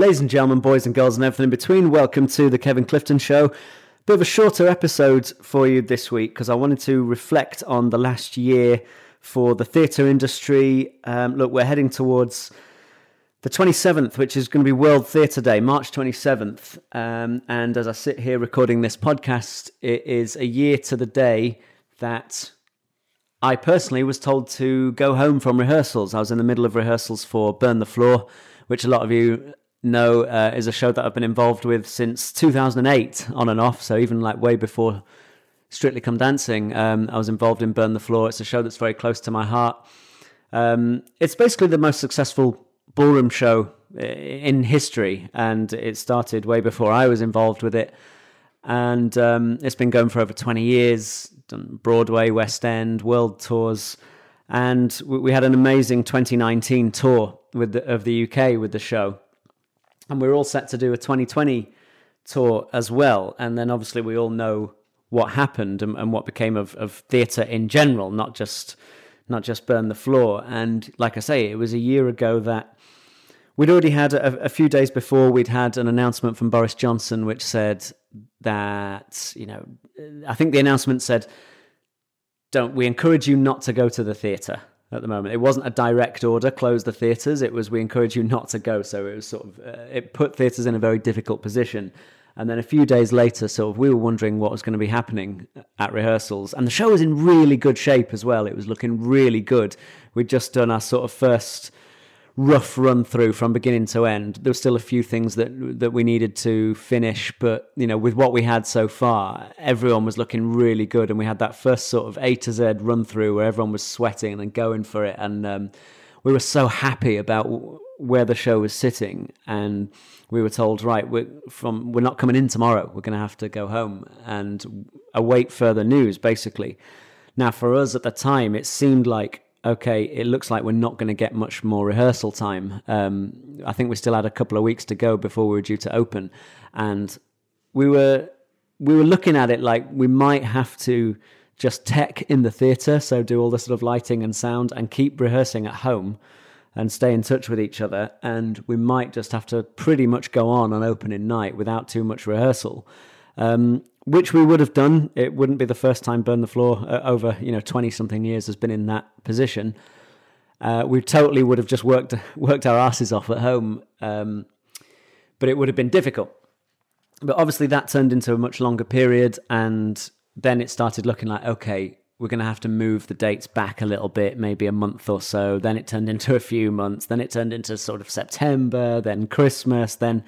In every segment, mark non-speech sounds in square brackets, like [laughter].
Ladies and gentlemen, boys and girls, and everything in between, welcome to the Kevin Clifton Show. A bit of a shorter episode for you this week because I wanted to reflect on the last year for the theatre industry. Um, look, we're heading towards the 27th, which is going to be World Theatre Day, March 27th. Um, and as I sit here recording this podcast, it is a year to the day that I personally was told to go home from rehearsals. I was in the middle of rehearsals for Burn the Floor, which a lot of you know uh, is a show that I've been involved with since 2008 on and off. So even like way before Strictly Come Dancing, um, I was involved in Burn the Floor. It's a show that's very close to my heart. Um, it's basically the most successful ballroom show in history, and it started way before I was involved with it. And um, it's been going for over 20 years, Broadway, West End, world tours. And we had an amazing 2019 tour with the, of the UK with the show. And we're all set to do a 2020 tour as well. And then obviously we all know what happened and, and what became of, of theatre in general, not just not just burn the floor. And like I say, it was a year ago that we'd already had a, a, few days before we'd had an announcement from Boris Johnson which said that you know I think the announcement said don't we encourage you not to go to the theatre at the moment. It wasn't a direct order, close the theatres. It was we encourage you not to go. So it was sort of uh, it put theatres in a very difficult position. And then a few days later, sort of, we were wondering what was going to be happening at rehearsals. And the show was in really good shape as well. It was looking really good. We'd just done our sort of first rough run through from beginning to end. There were still a few things that that we needed to finish, but you know, with what we had so far, everyone was looking really good, and we had that first sort of A to Z run through where everyone was sweating and going for it, and um, we were so happy about where the show was sitting, and we were told, right, we're from we're not coming in tomorrow. We're going to have to go home and await further news, basically. Now, for us at the time, it seemed like okay, it looks like we're not going to get much more rehearsal time. Um, I think we still had a couple of weeks to go before we were due to open, and we were we were looking at it like we might have to just tech in the theatre, so do all the sort of lighting and sound, and keep rehearsing at home and stay in touch with each other. And we might just have to pretty much go on on opening night without too much rehearsal. Um, which we would have done. It wouldn't be the first time Burn the Floor uh, over you know twenty something years has been in that position. Uh, we totally would have just worked [laughs] worked our asses off at home, um, but it would have been difficult. But obviously, that turned into a much longer period, and then it started looking like okay, we're going to have to move the dates back a little bit, maybe a month or so. Then it turned [laughs] into a few months. Then it turned into sort of September, then Christmas, then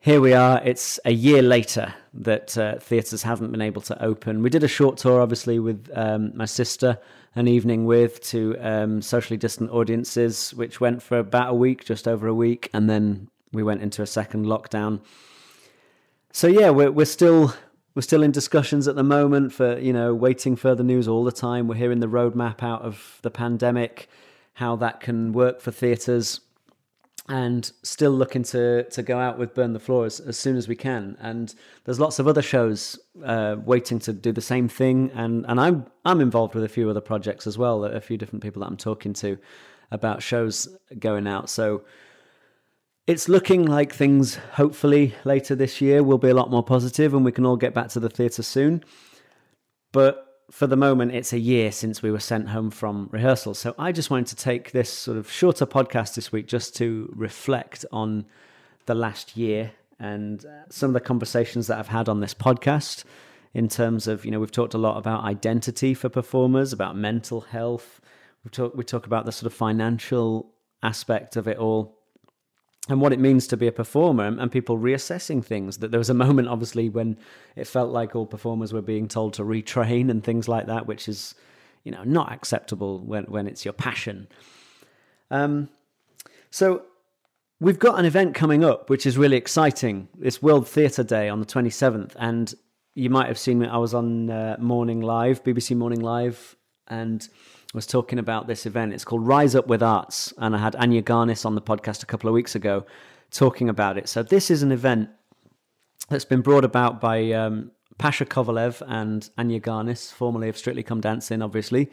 here we are. It's a year later that uh, theatres haven't been able to open. We did a short tour, obviously, with um, my sister, an evening with to um, socially distant audiences, which went for about a week, just over a week, and then we went into a second lockdown. So yeah, we're we're still we're still in discussions at the moment for you know waiting further news all the time. We're hearing the roadmap out of the pandemic, how that can work for theatres and still looking to to go out with Burn the Floor as, as soon as we can. And there's lots of other shows uh, waiting to do the same thing. And and I'm I'm involved with a few other projects as well. A few different people that I'm talking to about shows going out. So it's looking like things hopefully later this year will be a lot more positive, and we can all get back to the theatre soon. But for the moment, it's a year since we were sent home from rehearsal. So I just wanted to take this sort of shorter podcast this week just to reflect on the last year and uh, some of the conversations that I've had on this podcast in terms of, you know, we've talked a lot about identity for performers, about mental health. We talk, we talk about the sort of financial aspect of it all and what it means to be a performer and, people reassessing things. That there was a moment, obviously, when it felt like all performers were being told to retrain and things like that, which is, you know, not acceptable when when it's your passion. Um, so we've got an event coming up, which is really exciting. It's World Theatre Day on the twenty seventh, and you might have seen me. I was on uh, Morning Live, BBC Morning Live, and was talking about this event. It's called Rise Up with Arts, and I had Anya Garnis on the podcast a couple of weeks ago talking about it. So this is an event that's been brought about by um, Pasha Kovalev and Anya Garnis, formerly of Strictly Come Dancing, obviously.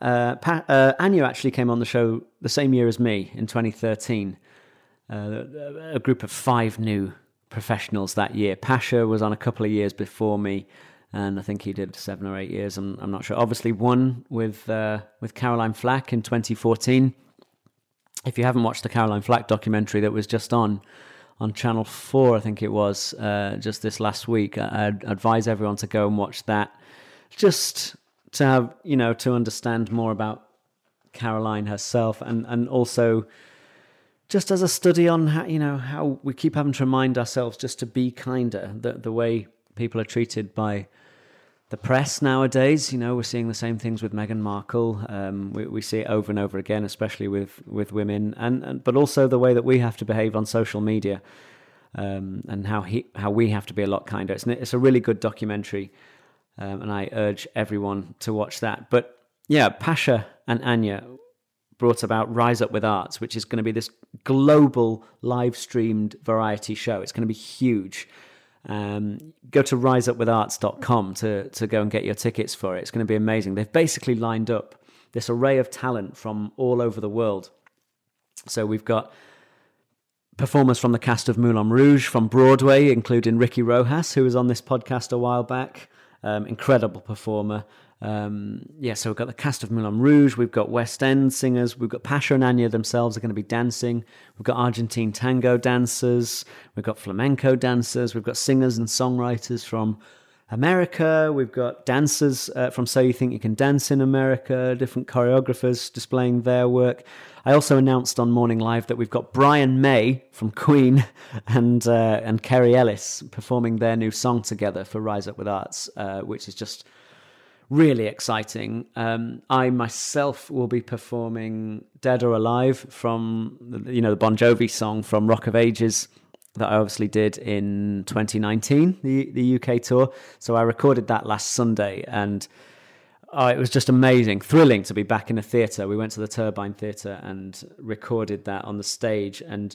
Uh, pa- uh, Anya actually came on the show the same year as me in 2013. uh, a group of five new professionals that year. Pasha was on a couple of years before me, and I think he did seven or eight years. I'm, I'm not sure. Obviously, one with uh, with Caroline Flack in 2014. If you haven't watched the Caroline Flack documentary that was just on on Channel Four, I think it was uh, just this last week, I'd advise everyone to go and watch that, just to have you know to understand more about Caroline herself, and and also just as a study on how you know how we keep having to remind ourselves just to be kinder. The the way people are treated by the press nowadays. You know, we're seeing the same things with Meghan Markle. Um, we, we see it over and over again, especially with with women, and, and but also the way that we have to behave on social media, um, and how he how we have to be a lot kinder. It's it's a really good documentary, um, and I urge everyone to watch that. But yeah, Pasha and Anya brought about Rise Up with Arts, which is going to be this global live streamed variety show. It's going to be huge. Um, go to riseupwitharts.com to, to go and get your tickets for it. It's going to be amazing. They've basically lined up this array of talent from all over the world. So we've got performers from the cast of Moulin Rouge from Broadway, including Ricky Rojas, who was on this podcast a while back. Um, incredible performer. Um, yeah, so we've got the cast of Moulin Rouge, we've got West End singers, we've got Pasha and Anya themselves are going to be dancing, we've got Argentine tango dancers, we've got flamenco dancers, we've got singers and songwriters from America, we've got dancers uh, from So You Think You Can Dance in America, different choreographers displaying their work. I also announced on Morning Live that we've got Brian May from Queen [laughs] and uh, and Kerry Ellis performing their new song together for Rise Up with Arts, uh, which is just really exciting. Um, I myself will be performing "Dead or Alive" from you know the Bon Jovi song from Rock of Ages that I obviously did in 2019, the the UK tour. So I recorded that last Sunday, and oh, it was just amazing, thrilling to be back in a theatre. We went to the Turbine Theatre and recorded that on the stage, and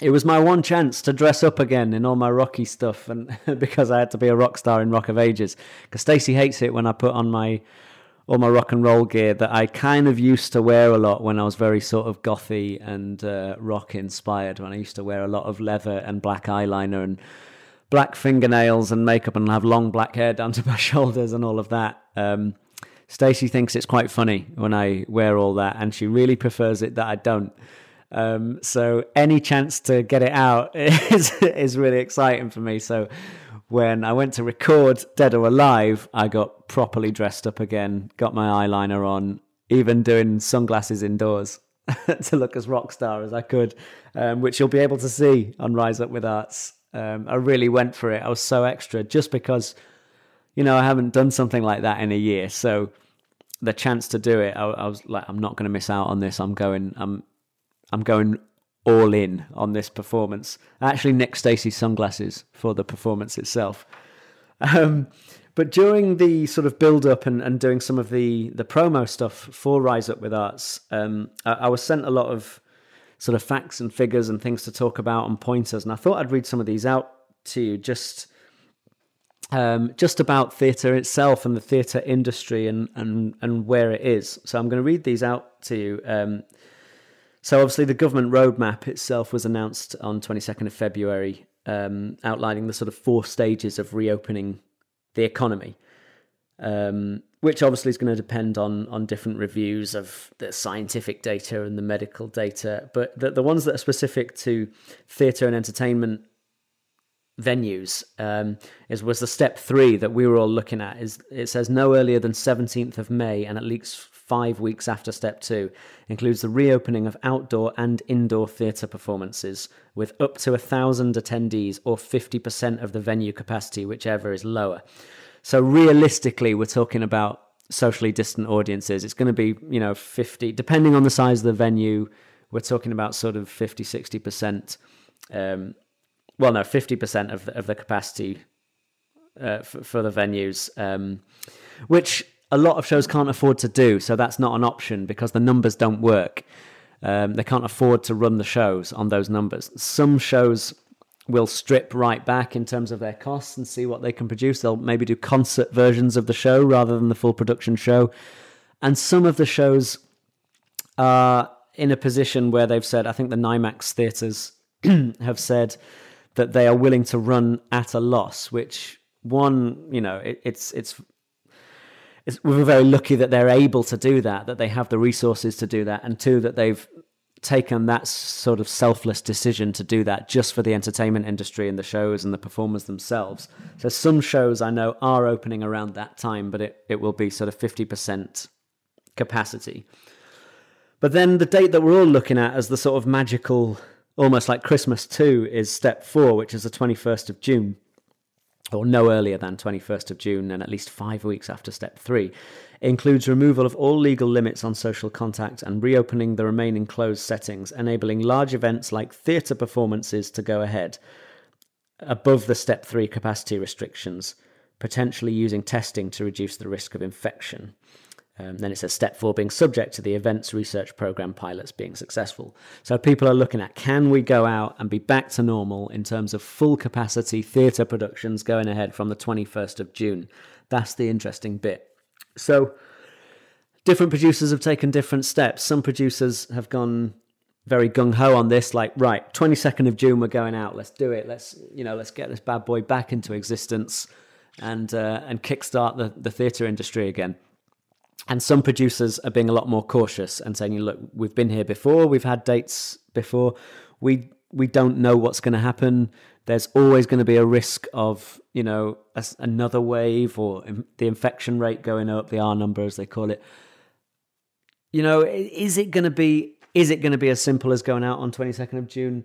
it was my one chance to dress up again in all my rocky stuff, and [laughs] because I had to be a rock star in Rock of Ages. Because Stacey hates it when I put on my all my rock and roll gear that I kind of used to wear a lot when I was very sort of gothy and uh, rock inspired. When I used to wear a lot of leather and black eyeliner and black fingernails and makeup and have long black hair down to my [laughs] shoulders and all of that. Um, Stacey thinks it's quite funny when I wear all that, and she really prefers it that I don't. Um, so any chance to get it out [laughs] is is really exciting for me. So when I went to record Dead or Alive, I got properly dressed up again, got my eyeliner on, even doing sunglasses indoors [laughs] to look as rock star as I could, um, which you'll be able to see on Rise Up with Arts. Um, I really went for it. I was so extra just because, you know, I haven't done something like that in a year. So the chance to do it, I, I was like, I'm not going to miss out on this. I'm going. I'm I'm going all in on this performance. Actually Nick Stacey's sunglasses for the performance itself. Um, but during the sort of build up and, and doing some of the, the promo stuff for Rise Up with Arts, um, I, I, was sent a lot of sort of facts and figures and things to talk about and pointers. And I thought I'd read some of these out to you just. Um, just about theatre itself and the theatre industry and, and, and where it is. So I'm going to read these out to you. So obviously, the government roadmap itself was announced on 22nd of February, um, outlining the sort of four stages of reopening the economy, um, which obviously is going to depend on on different reviews of the scientific data and the medical data. But the, the ones that are specific to theatre and entertainment venues um, is was the step three that we were all looking at. Is it says no earlier than 17th of May and at least five weeks after step two, includes the reopening of outdoor and indoor theatre performances with up to a thousand attendees or 50% of the venue capacity, whichever is lower. So realistically, we're talking about socially distant audiences. It's going to be, you know, 50, depending on the size of the venue, we're talking about sort of 50, 60%. Um, well, no, 50% of the, of the capacity uh, for, for, the venues, um, which a lot of shows can't afford to do. So that's not an option because the numbers don't work. Um, they can't afford to run the shows on those numbers. Some shows will strip right back in terms of their costs and see what they can produce. They'll maybe do concert versions of the show rather than the full production show. And some of the shows are in a position where they've said, I think the NIMAX theatres [clears throat] have said that they are willing to run at a loss, which one, you know, it, it's it's we're very lucky that they're able to do that, that they have the resources to do that, and two, that they've taken that sort of selfless decision to do that just for the entertainment industry and the shows and the performers themselves. So some shows I know are opening around that time, but it, it will be sort of 50% capacity. But then the date that we're all looking at as the sort of magical, almost like Christmas 2, is step four, which is the 21st of June or no earlier than 21st of June and at least five weeks after step three, includes removal of all legal limits on social contact and reopening the remaining closed settings, enabling large events like theatre performances to go ahead above the step three capacity restrictions, potentially using testing to reduce the risk of infection. Um, then it says step four being subject to the events research program pilots being successful. So people are looking at can we go out and be back to normal in terms of full capacity theatre productions going ahead from the 21st of June. That's the interesting bit. So different producers have taken different steps. Some producers have gone very gung ho on this, like right, 22nd of June we're going out. Let's do it. Let's you know let's get this bad boy back into existence and uh, and kickstart the the theatre industry again and some producers are being a lot more cautious and saying, "Look, we've been here before. We've had dates before. We we don't know what's going to happen. There's always going to be a risk of you know a, another wave or the infection rate going up, the R number as they call it. You know, is it going to be is it going to be as simple as going out on 22nd of June?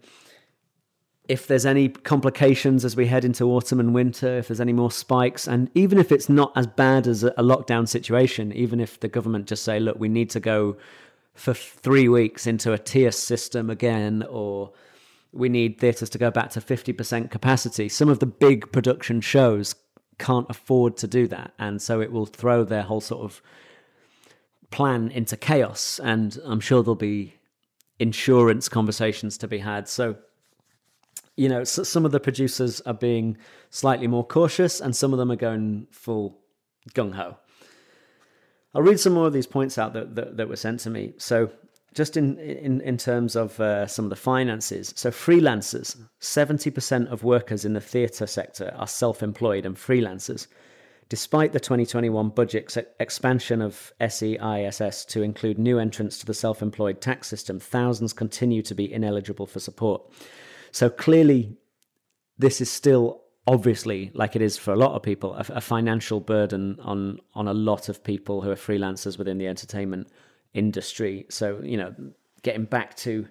If there's any complications as we head into autumn and winter, if there's any more spikes, and even if it's not as bad as a lockdown situation, even if the government just say, look, we need to go for three weeks into a tier system again, or we need theatres to go back to 50% capacity, some of the big production shows can't afford to do that. And so it will throw their whole sort of plan into chaos. And I'm sure there'll be insurance conversations to be had. So you know, so some of the producers are being slightly more cautious, and some of them are going full gung ho. I'll read some more of these points out that, that, that were sent to me. So, just in in, in terms of uh, some of the finances, so freelancers, seventy percent of workers in the theatre sector are self-employed and freelancers. Despite the 2021 budget expansion of SEISS to include new entrants to the self employed tax system, thousands continue to be ineligible for support. So clearly, this is still obviously, like it is for a lot of people, a, a financial burden on on a lot of people who are freelancers within the entertainment industry. So you know, getting back to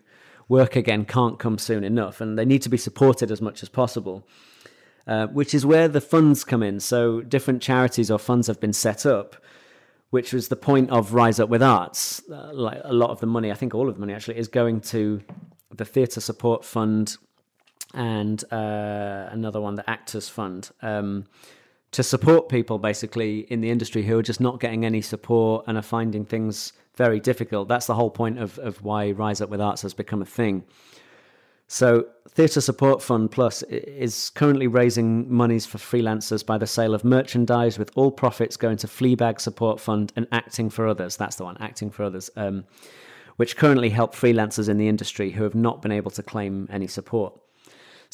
work again can't come soon enough, and they need to be supported as much as possible. Uh, which is where the funds come in. So different charities or funds have been set up, which was the point of Rise Up with Arts. Uh, like a lot of the money, I think all of the money actually, is going to the Theatre Support Fund and uh, another one, the Actors Fund, um, to support people basically in the industry who are just not getting any support and are finding things very difficult. That's the whole point of, of why Rise Up with Arts has become a thing. So, Theatre Support Fund Plus is currently raising monies for freelancers by the sale of merchandise, with all profits going to Fleabag Support Fund and Acting for Others. That's the one, Acting for Others, um, which currently help freelancers in the industry who have not been able to claim any support.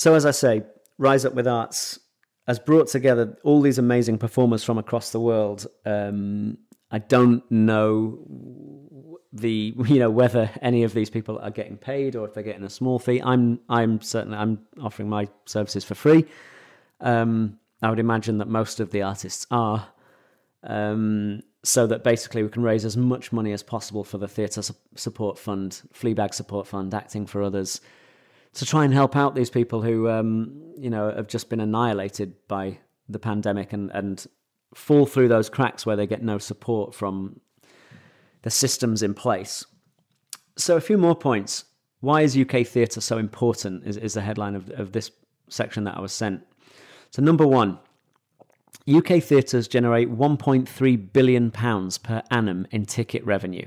So, as I say, Rise Up with Arts has brought together all these amazing performers from across the world. Um, I don't know the you know whether any of these people are getting paid or if they're getting a small fee. I'm I'm certainly I'm offering my services for free. Um, I would imagine that most of the artists are, um, so that basically we can raise as much money as possible for the theatre support fund, Fleabag support fund, acting for others, to try and help out these people who, um, you know, have just been annihilated by the pandemic and, and fall through those cracks where they get no support from the systems in place. So, a few more points. Why is UK theatre so important? Is, is the headline of, of this section that I was sent. So, number one, UK theatres generate £1.3 billion per annum in ticket revenue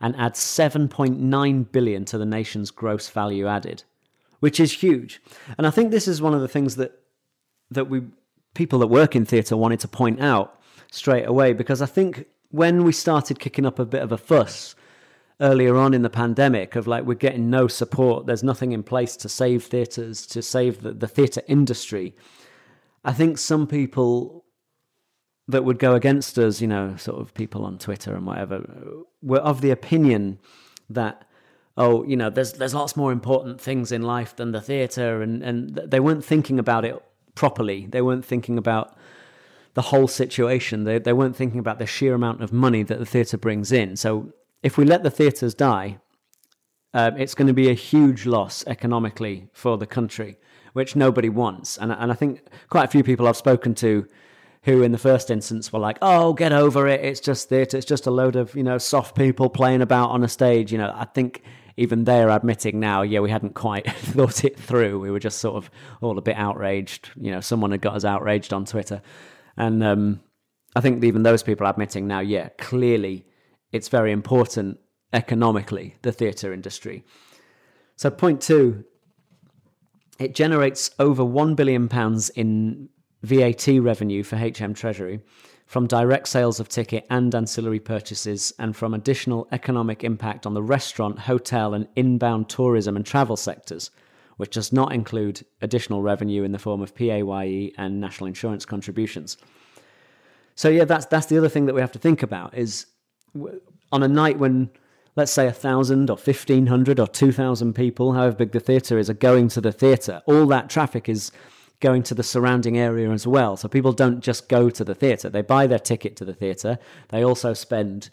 and add 7.9 billion to the nation's gross value added which is huge. And I think this is one of the things that that we people that work in theatre wanted to point out straight away because I think when we started kicking up a bit of a fuss earlier on in the pandemic of like we're getting no support. There's nothing in place to save theatres, to save the, the theatre industry. I think some people that would go against us, you know, sort of people on Twitter and whatever, were of the opinion that oh, you know, there's there's lots more important things in life than the theatre, and and they weren't thinking about it properly. They weren't thinking about the whole situation. They they weren't thinking about the sheer amount of money that the theatre brings in. So if we let the theatres die, um, it's going to be a huge loss economically for the country, which nobody wants. And and I think quite a few people I've spoken to who in the first instance were like, "Oh, get over it. It's just theatre. It's just a load of you know soft people playing about on a stage." You know, I think even they're admitting now, yeah, we hadn't quite [laughs] thought it through. We were just sort of all a bit outraged. You know, someone had got us outraged on Twitter, and um, I think even those people are admitting now, yeah, clearly it's very important economically the theatre industry. So point two, it generates over one billion pounds in VAT revenue for HM Treasury from direct sales of ticket and ancillary purchases, and from additional economic impact on the restaurant, hotel, and inbound tourism and travel sectors, which does not include additional revenue in the form of PAYE and national insurance contributions. So yeah, that's that's the other thing that we have to think about is on a night when let's say a thousand or fifteen hundred or two thousand people, however big the theatre is, are going to the theatre. All that traffic is going to the surrounding area as well. So people don't just go to the theatre, they buy their ticket to the theatre. They also spend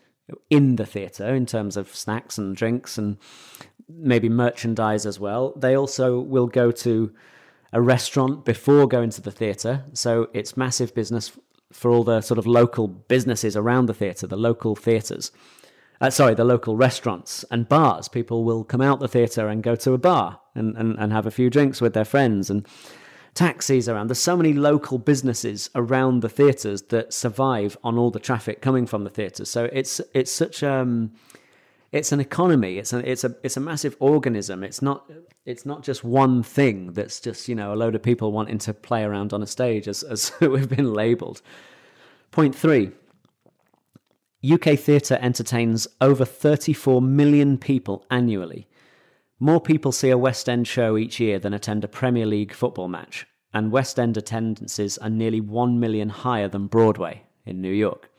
in the theatre in terms of snacks and drinks and maybe merchandise as well. They also will go to a restaurant before going to the theatre. So it's massive business for all the sort of local businesses around the theatre, the local theatres. Uh, sorry, the local restaurants and bars. People will come out the theatre and go to a bar and, and, and have a few drinks with their friends. And taxis around. There's so many local businesses around the theatres that survive on all the traffic coming from the theatres. So it's it's such um it's an economy. It's a it's a it's a massive organism. It's not it's not just one thing that's just you know a load of people wanting to play around on a stage as as [laughs] we've been labelled. Point three. UK theatre entertains over 34 million people annually. More people see a West End show each year than attend a Premier League football match, and West End attendances are nearly 1 million higher than Broadway in New York.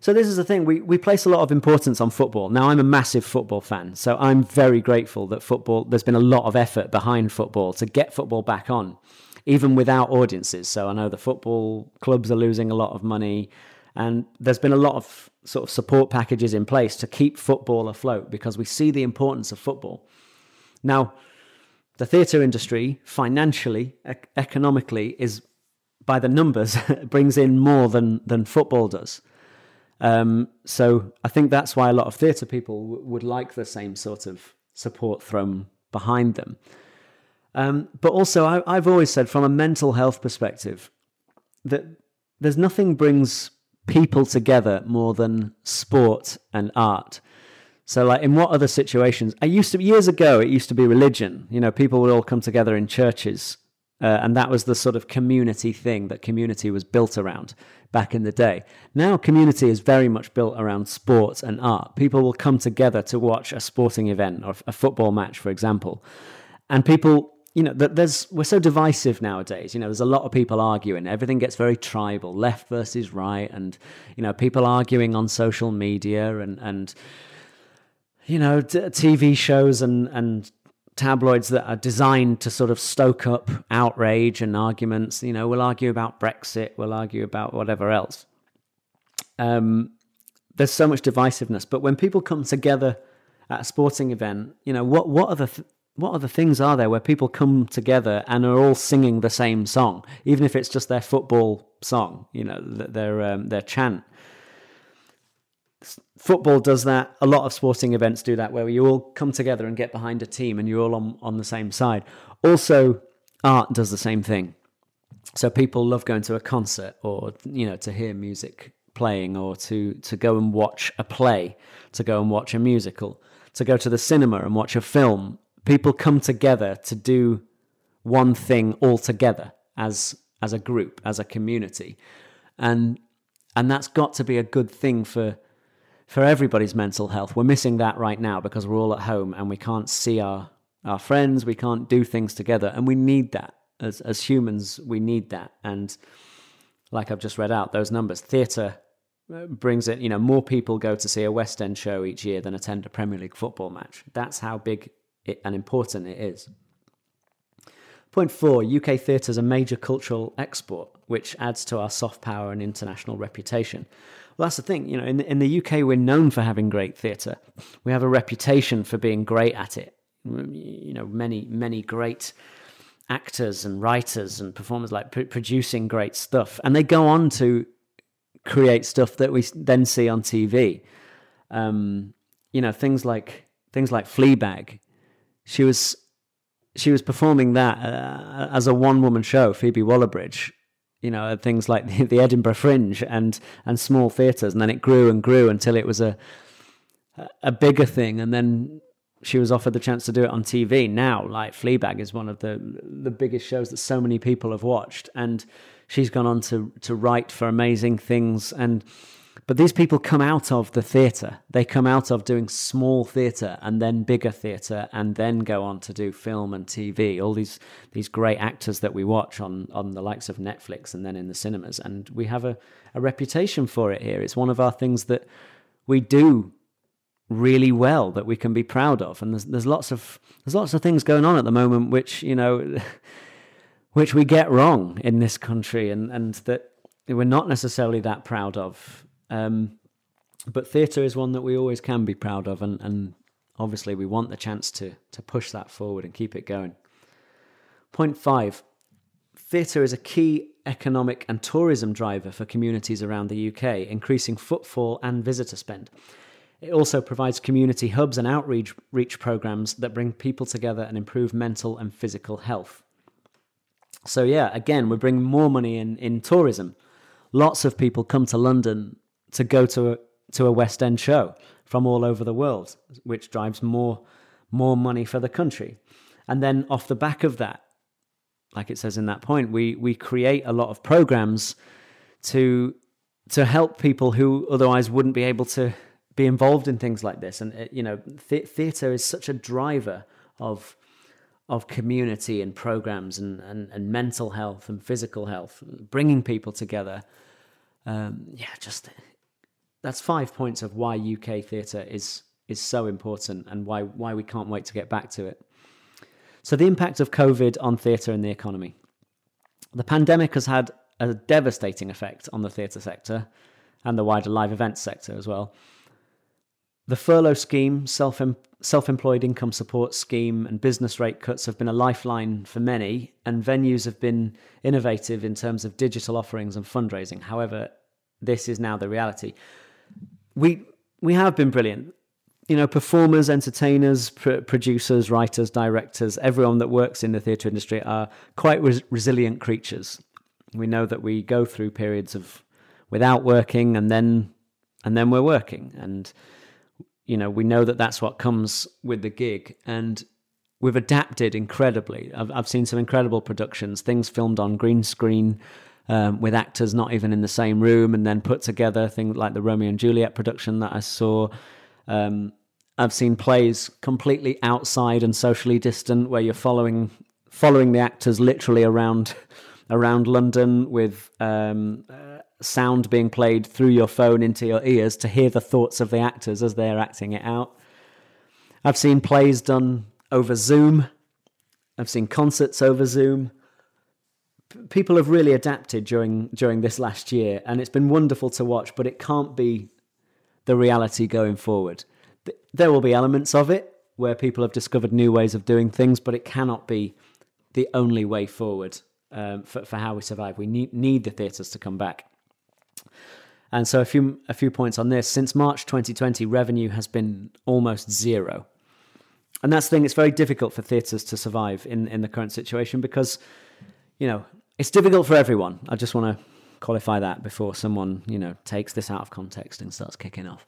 So this is the thing, we, we place a lot of importance on football. Now I'm a massive football fan, so I'm very grateful that football there's been a lot of effort behind football to get football back on, even without audiences. So I know the football clubs are losing a lot of money and there's been a lot of sort of support packages in place to keep football afloat because we see the importance of football. Now, the theatre industry, financially, ec- economically, is by the numbers [laughs] brings in more than than football does. Um, so I think that's why a lot of theatre people w- would like the same sort of support thrown behind them. Um, but also, I, I've always said, from a mental health perspective, that there's nothing brings people together more than sport and art. So, like, in what other situations? I used to years ago. It used to be religion. You know, people would all come together in churches, uh, and that was the sort of community thing that community was built around back in the day. Now, community is very much built around sport and art. People will come together to watch a sporting event or a football match, for example, and people. You know, there's we're so divisive nowadays. You know, there's a lot of people arguing. Everything gets very tribal, left versus right, and you know, people arguing on social media and and you know, t- TV shows and, and tabloids that are designed to sort of stoke up outrage and arguments. You know, we'll argue about Brexit, we'll argue about whatever else. Um, there's so much divisiveness, but when people come together at a sporting event, you know, what what are the th- what other things are there where people come together and are all singing the same song, even if it's just their football song, you know, their um, their chant football does that. A lot of sporting events do that, where you all come together and get behind a team, and you're all on on the same side. Also, art does the same thing. So people love going to a concert, or you know, to hear music playing, or to to go and watch a play, to go and watch a musical, to go to the cinema and watch a film. People come together to do one thing all together as as a group, as a community, and and that's got to be a good thing for for everybody's mental health. We're missing that right now because we're all at home and we can't see our our friends, we can't do things together, and we need that as as humans. We need that, and like I've just read out those numbers, theatre uh, brings it. You know, more people go to see a West End show each year than attend a Premier League football match. That's how big it, and important it is. Point four UK theatre is a major cultural export, which adds to our soft power and international reputation. Well, that's the thing. You know, in the, in the UK, we're known for having great theatre. We have a reputation for being great at it. You know, many many great actors and writers and performers like p- producing great stuff, and they go on to create stuff that we then see on TV. Um, you know, things like things like Fleabag. She was she was performing that uh, as a one woman show, Phoebe Waller-Bridge. You know, things like [laughs] the, Edinburgh Fringe and and small theatres, and then it grew and grew until it was a a bigger thing, and then she was offered the chance to do it on TV. Now, like Fleabag is one of the the biggest shows that so many people have watched, and she's gone on to to write for amazing things and but these people come out of the theatre. They come out of doing small theatre and then bigger theatre and then go on to do film and TV. All these these great actors that we watch on on the likes of Netflix and then in the cinemas. And we have a, a reputation for it here. It's one of our things that we do really well that we can be proud of. And there's there's lots of there's lots of things going on at the moment which, you know [laughs] which we get wrong in this country and, and that we're not necessarily that proud of. Um, but theatre is one that we always can be proud of, and, and obviously we want the chance to, to push that forward and keep it going. Point five theatre is a key economic and tourism driver for communities around the UK, increasing footfall and visitor spend. It also provides community hubs and outreach reach programs that bring people together and improve mental and physical health. So yeah, again, we're bringing more money in in tourism. Lots of people come to London to go to a, to a West End show from all over the world, which drives more more money for the country. And then off the back of that, like it says in that point, we we create a lot of programs to to help people who otherwise wouldn't be able to be involved in things like this. And uh, you know, th- theatre is such a driver of of community and programs and, and, and mental health and physical health, bringing people together. Um, yeah, just that's five points of why UK theatre is is so important and why why we can't wait to get back to it. So the impact of COVID on theatre and the economy. The pandemic has had a devastating effect on the theatre sector and the wider live events sector as well. The furlough scheme, self self employed income support scheme, and business rate cuts have been a lifeline for many, and venues have been innovative in terms of digital offerings and fundraising. However, this is now the reality. We we have been brilliant. You know, performers, entertainers, pr- producers, writers, directors, everyone that works in the theatre industry are quite res- resilient creatures. We know that we go through periods of without working, and then and then we're working, and you know, we know that that's what comes with the gig. And we've adapted incredibly. I've, I've seen some incredible productions, things filmed on green screen um, with actors not even in the same room and then put together, things like the Romeo and Juliet production that I saw. Um, I've seen plays completely outside and socially distant where you're following following the actors literally around [laughs] around London with um, sound being played through your phone into your ears to hear the thoughts of the actors as they're acting it out. I've seen plays done over Zoom. I've seen concerts over Zoom. People have really adapted during during this last year, and it's been wonderful to watch. But it can't be the reality going forward. There will be elements of it where people have discovered new ways of doing things, but it cannot be the only way forward um, for, for how we survive. We need need the theatres to come back. And so a few a few points on this. Since March 2020, revenue has been almost zero. And that's the thing, it's very difficult for theatres to survive in, in the current situation because, you know, it's difficult for everyone. I just want to qualify that before someone, you know, takes this out of context and starts kicking off.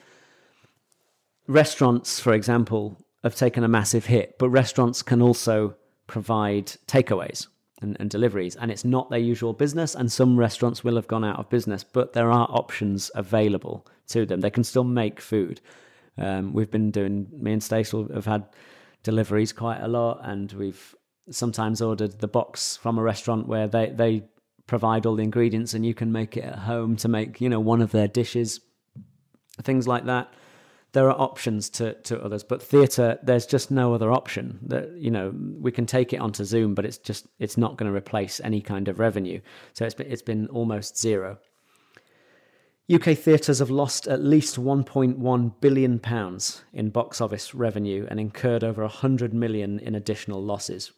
Restaurants, for example, have taken a massive hit, but restaurants can also provide takeaways and, and, deliveries, and it's not their usual business. And some restaurants will have gone out of business, but there are options available to them. They can still make food. Um, we've been doing, me and Stacey have had deliveries quite a lot, and we've sometimes ordered the box from a restaurant where they, they provide all the ingredients and you can make it at home to make, you know, one of their dishes, things like that. There are options to, to others, but theatre, there's just no other option. That you know, we can take it onto Zoom, but it's just it's not going to replace any kind of revenue. So it's been it's been almost zero. UK theatres have lost at least 1.1 billion pounds in box office revenue and incurred over 100 million in additional losses.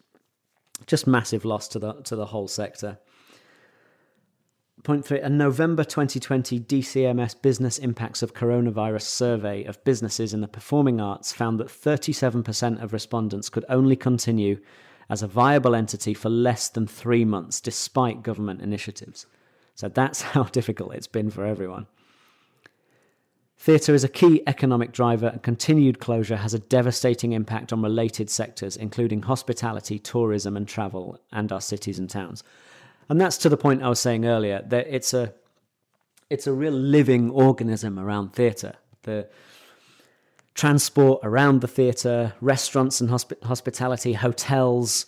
Just massive loss to the to the whole sector. Point three, a November 2020 DCMS Business Impacts of Coronavirus survey of businesses in the performing arts found that 37% of respondents could only continue as a viable entity for less than three months, despite government initiatives. So that's [laughs] how difficult it's been for everyone. Theatre is a key economic driver, and continued closure has a devastating impact on related sectors, including hospitality, tourism, and travel, and our cities and towns. And that's to the point I was saying earlier that it's a it's a real living organism around theatre. The transport around the theatre, restaurants and hosp- hospitality, hotels,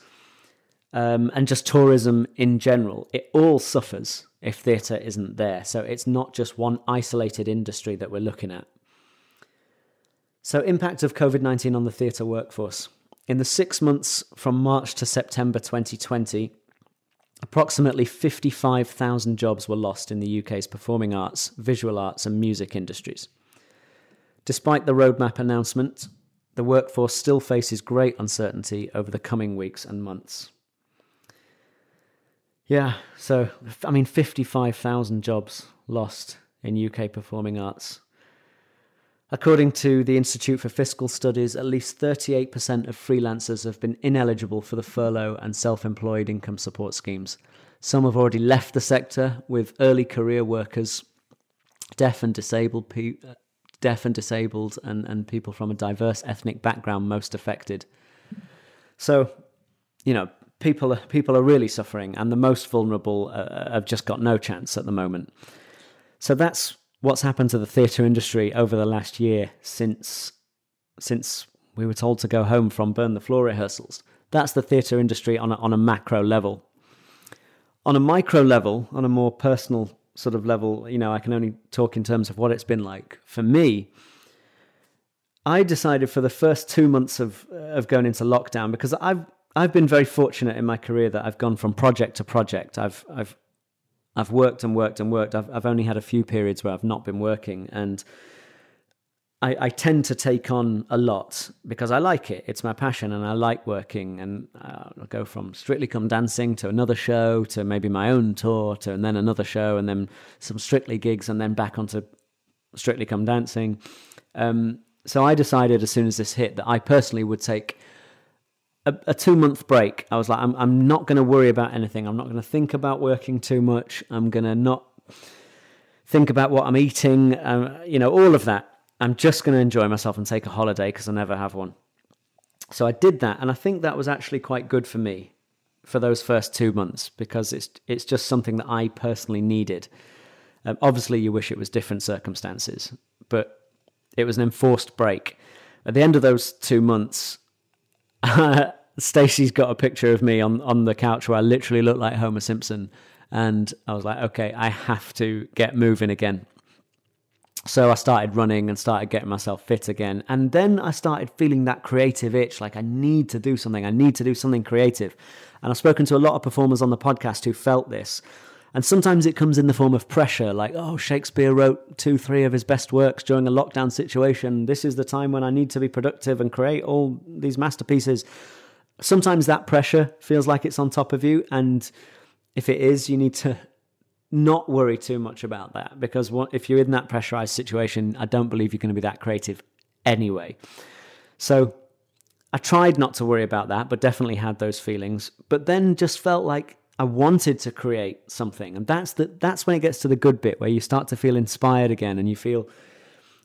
um, and just tourism in general, it all suffers if theatre isn't there. So it's not just one isolated industry that we're looking at. So, impact of COVID 19 on the theatre workforce. In the six months from March to September 2020, approximately 55,000 jobs were lost in the UK's performing arts, visual arts, and music industries. Despite the roadmap announcement, the workforce still faces great uncertainty over the coming weeks and months. Yeah, so I mean, 55,000 jobs lost in UK performing arts. According to the Institute for Fiscal Studies, at least 38% of freelancers have been ineligible for the furlough and self employed income support schemes. Some have already left the sector, with early career workers, deaf and disabled, pe- uh, deaf and disabled, and, and people from a diverse ethnic background most affected. So, you know, people are, people are really suffering, and the most vulnerable uh, uh, have just got no chance at the moment. So that's what's happened to the theatre industry over the last year since since we were told to go home from burn the floor rehearsals. That's the theatre industry on a, on a macro level. On a micro level, on a more personal sort of level, you know, I can only talk in terms of what it's been like for me. I decided for the first two months of of going into lockdown because I've I've been very fortunate in my career that I've gone from project to project. I've I've I've worked and worked and worked. I've I've only had a few periods where I've not been working, and I, I tend to take on a lot because I like it. It's my passion, and I like working. And uh, I'll go from Strictly Come Dancing to another show to maybe my own tour to and then another show and then some Strictly gigs and then back onto Strictly Come Dancing. Um, so I decided as soon as this hit that I personally would take a, a two month break. I was like, I'm, I'm not going to worry about anything. I'm not going to think about working too much. I'm going to not think about what I'm eating. Um, you know, all of that. I'm just going to enjoy myself and take a holiday because I never have one. So I did that, and I think that was actually quite good for me for those first two months because it's it's just something that I personally needed. Um, obviously, you wish it was different circumstances, but it was an enforced break. At the end of those two months, [laughs] Stacey's got a picture of me on, on the couch where I literally look like Homer Simpson. And I was like, okay, I have to get moving again. So I started running and started getting myself fit again. And then I started feeling that creative itch like, I need to do something. I need to do something creative. And I've spoken to a lot of performers on the podcast who felt this. And sometimes it comes in the form of pressure, like, oh, Shakespeare wrote two, three of his best works during a lockdown situation. This is the time when I need to be productive and create all these masterpieces. Sometimes that pressure feels like it's on top of you. And if it is, you need to not worry too much about that because if you're in that pressurized situation, I don't believe you're going to be that creative anyway. So I tried not to worry about that, but definitely had those feelings. But then just felt like I wanted to create something, and that's the that's when it gets to the good bit where you start to feel inspired again, and you feel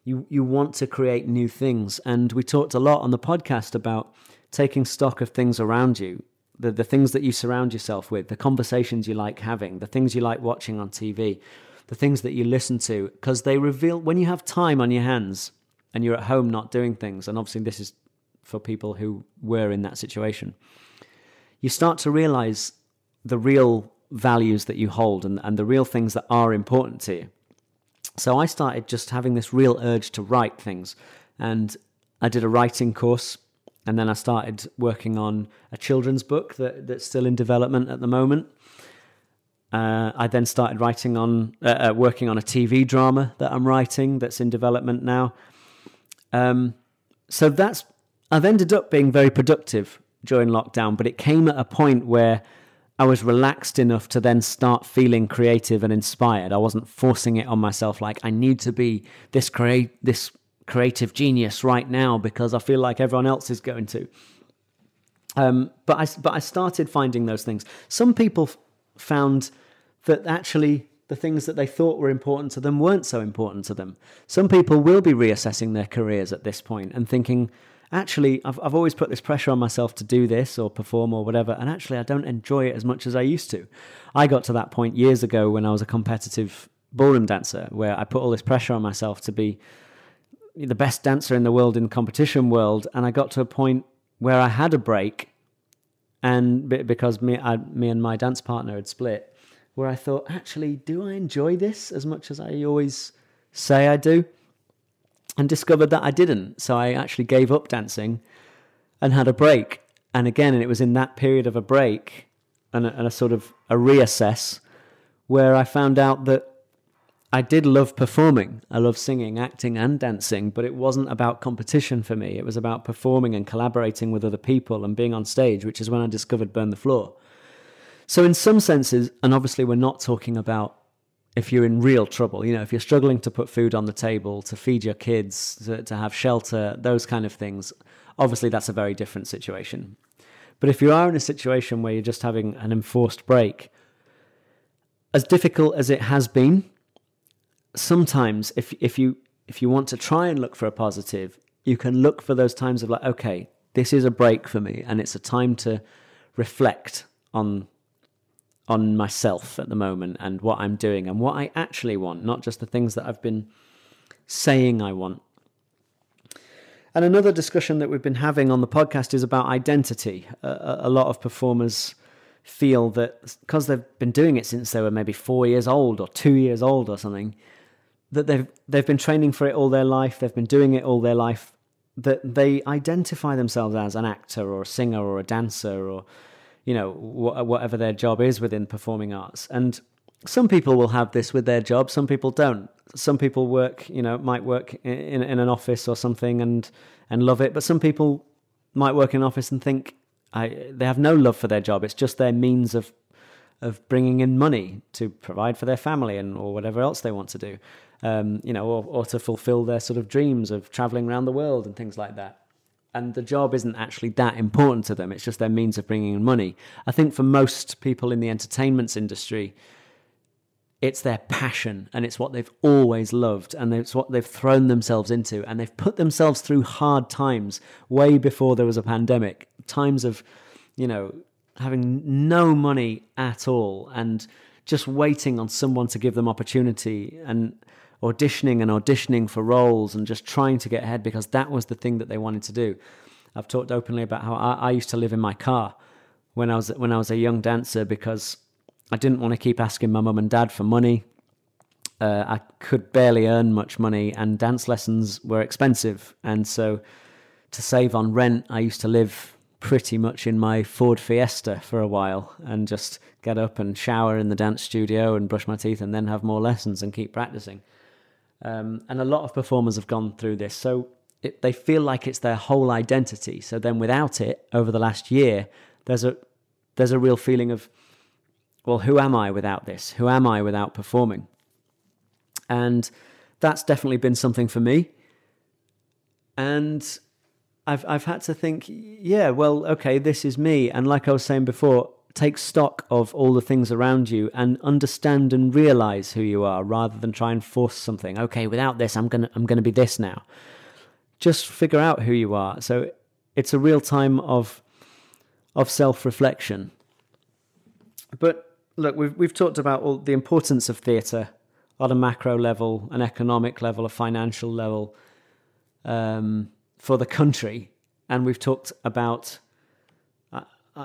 you you want to create new things. And we talked a lot on the podcast about taking stock of things around you, the, the things that you surround yourself with, the conversations you like having, the things you like watching on TV, the things that you listen to, because they reveal when you have time on your hands and you're at home not doing things, and obviously this is for people who were in that situation, you start to realize the real values that you hold and, and the real things that are important to you. So I started just having this real urge to write things. And I did a writing course and then I started working on a children's book that, that's still in development at the moment. Uh, I then started writing on, uh, uh, working on a TV drama that I'm writing that's in development now. Um, so that's, I've ended up being very productive during lockdown, but it came at a point where I was relaxed enough to then start feeling creative and inspired. I wasn't forcing it on myself like I need to be this create this creative genius right now because I feel like everyone else is going to. Um, but I but I started finding those things. Some people f- found that actually the things that they thought were important to them weren't so important to them. Some people will be reassessing their careers at this point and thinking, actually, I've, I've always put this pressure on myself to do this or perform or whatever, and actually, I don't enjoy it as much as I used to. I got to that point years ago when I was a competitive ballroom dancer where I put all this pressure on myself to be the best dancer in the world in the competition world, and I got to a point where I had a break, and because me, I, me and my dance partner had split, where I thought, actually, do I enjoy this as much as I always say I do? And discovered that I didn't. So I actually gave up dancing and had a break. And again, and it was in that period of a break and a, and a sort of a reassess where I found out that I did love performing. I love singing, acting, and dancing, but it wasn't about competition for me. It was about performing and collaborating with other people and being on stage, which is when I discovered Burn the Floor. So, in some senses, and obviously, we're not talking about if you're in real trouble, you know, if you're struggling to put food on the table, to feed your kids, to, to have shelter, those kind of things, obviously that's a very different situation. But if you are in a situation where you're just having an enforced break, as difficult as it has been, sometimes if if you if you want to try and look for a positive, you can look for those times of like, okay, this is a break for me, and it's a time to reflect on on myself at the moment and what I'm doing and what I actually want, not just the things that I've been saying I want. And another discussion that we've been having on the podcast is about identity. A, a lot of performers feel that because they've been doing it since they were maybe four years old or two years old or something, that they've they've been training for it all their life, they've been doing it all their life, that they identify themselves as an actor or a singer or a dancer or you know, wh- whatever their job is within performing arts. And some people will have this with their job, some people don't. Some people work, you know, might work in, in an office or something and and love it, but some people might work in an office and think I, they have no love for their job. It's just their means of of bringing in money to provide for their family and or whatever else they want to do, um, you know, or, or to fulfill their sort of dreams of traveling around the world and things like that and the job isn't actually that important to them. It's just their means of bringing in money. I think for most people in the entertainment industry, it's their passion and it's what they've always loved and it's what they've thrown themselves into and they've put themselves through hard times way before there was a pandemic times of you know having no money at all and just waiting on someone to give them opportunity and auditioning and auditioning for roles and just trying to get ahead because that was the thing that they wanted to do. I've talked openly about how I, I used to live in my car when I was when I was a young dancer because I didn't want to keep asking my mum and dad for money. Uh, I could barely earn much money, and dance lessons were expensive. And so, to save on rent, I used to live pretty much in my Ford Fiesta for a while and just get up and shower in the dance studio and brush my teeth and then have more lessons and keep practicing. Um, and a lot of performers have gone through this. So it, they feel like it's their whole identity. So then without it, over the last year, there's a there's a real feeling of, well, who am I without this? Who am I without performing? And that's definitely been something for me. And I've I've had to think, yeah, well, okay, this is me. And like I was saying before, take stock of all the things around you and understand and realize who you are rather than try and force something okay without this i'm going to i'm going to be this now just figure out who you are so it's a real time of of self reflection. But look, we've, we've talked about all the importance of theatre on a macro level, an economic level, a financial level um, for the country. And we've talked about,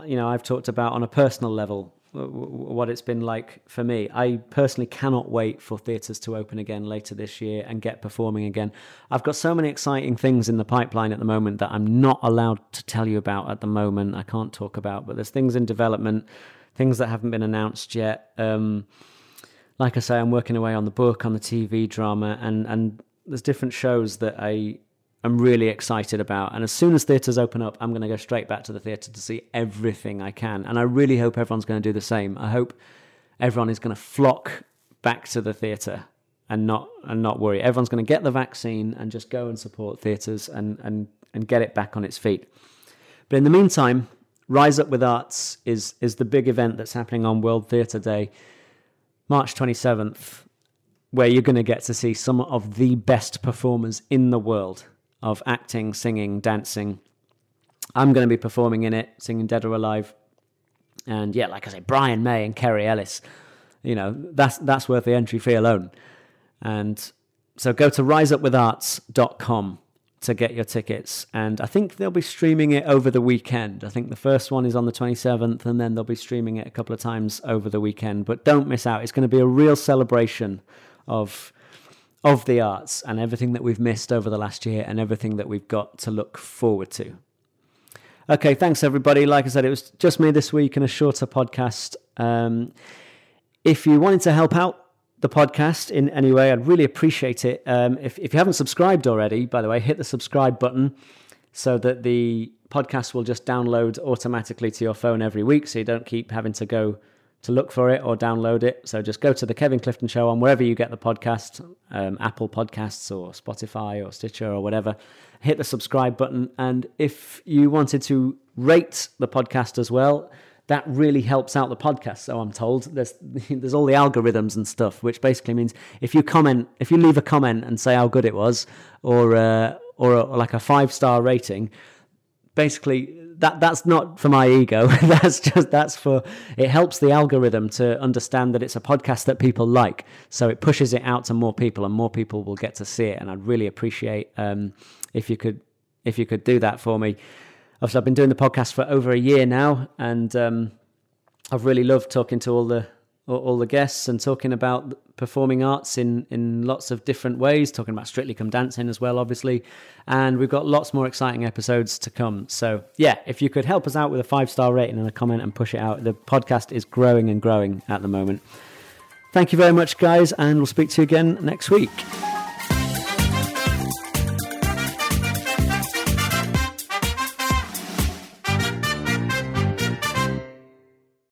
you know, I've talked about on a personal level what it's been like for me. I personally cannot wait for theatres to open again later this year and get performing again. I've got so many exciting things in the pipeline at the moment that I'm not allowed to tell you about at the moment. I can't talk about, but there's things in development, things that haven't been announced yet. Um, like I say, I'm working away on the book, on the TV drama, and and there's different shows that I I'm really excited about. And as soon as theatres open up, I'm going to go straight back to the theatre to see everything I can. And I really hope everyone's going to do the same. I hope everyone is going to flock back to the theatre and not and not worry. Everyone's going to get the vaccine and just go and support theatres and, and, and get it back on its feet. But in the meantime, Rise Up with Arts is is the big event that's happening on World Theatre Day, March 27th, where you're going to get to see some of the best performers in the world of acting, singing, dancing. I'm going to be performing in it, singing Dead or Alive. And yeah, like I say, Brian May and Kerry Ellis, you know, that's, that's worth the entry fee alone. And so go to riseupwitharts.com to get your tickets. And I think they'll be streaming it over the weekend. I think the first one is on the 27th, and then they'll be streaming it a couple of times over the weekend. But don't miss out. It's going to be a real celebration of of the arts and everything that we've missed over the last year and everything that we've got to look forward to. Okay, thanks everybody. Like I said, it was just me this week and a shorter podcast. Um, if you wanted to help out the podcast in any way, I'd really appreciate it. Um, if, if you haven't subscribed already, by the way, hit the subscribe button so that the podcast will just download automatically to your phone every week so you don't keep having to go to look for it or download it. So just go to the Kevin Clifton Show on wherever you get the podcast, um, Apple Podcasts or Spotify or Stitcher or whatever. Hit the subscribe button. And if you wanted to rate the podcast as well, that really helps out the podcast. So I'm told there's [laughs] there's all the algorithms and stuff, which basically means if you comment, if you leave a comment and say how good it was, or uh, or, or like a five star rating, basically that that's not for my ego. [laughs] that's just that's for it helps the algorithm to understand that it's a podcast that people like. So it pushes it out to more people, and more people will get to see it. And I'd really appreciate um, if you could if you could do that for me. Obviously, I've been doing the podcast for over a year now, and um, I've really loved talking to all the all the guests and talking about performing arts in in lots of different ways talking about strictly come dancing as well obviously. And we've got lots more exciting episodes to come. So yeah if you could help us out with a five star rating and a comment and push it out the podcast is growing and growing at the moment. Thank you very much guys and we'll speak to you again next week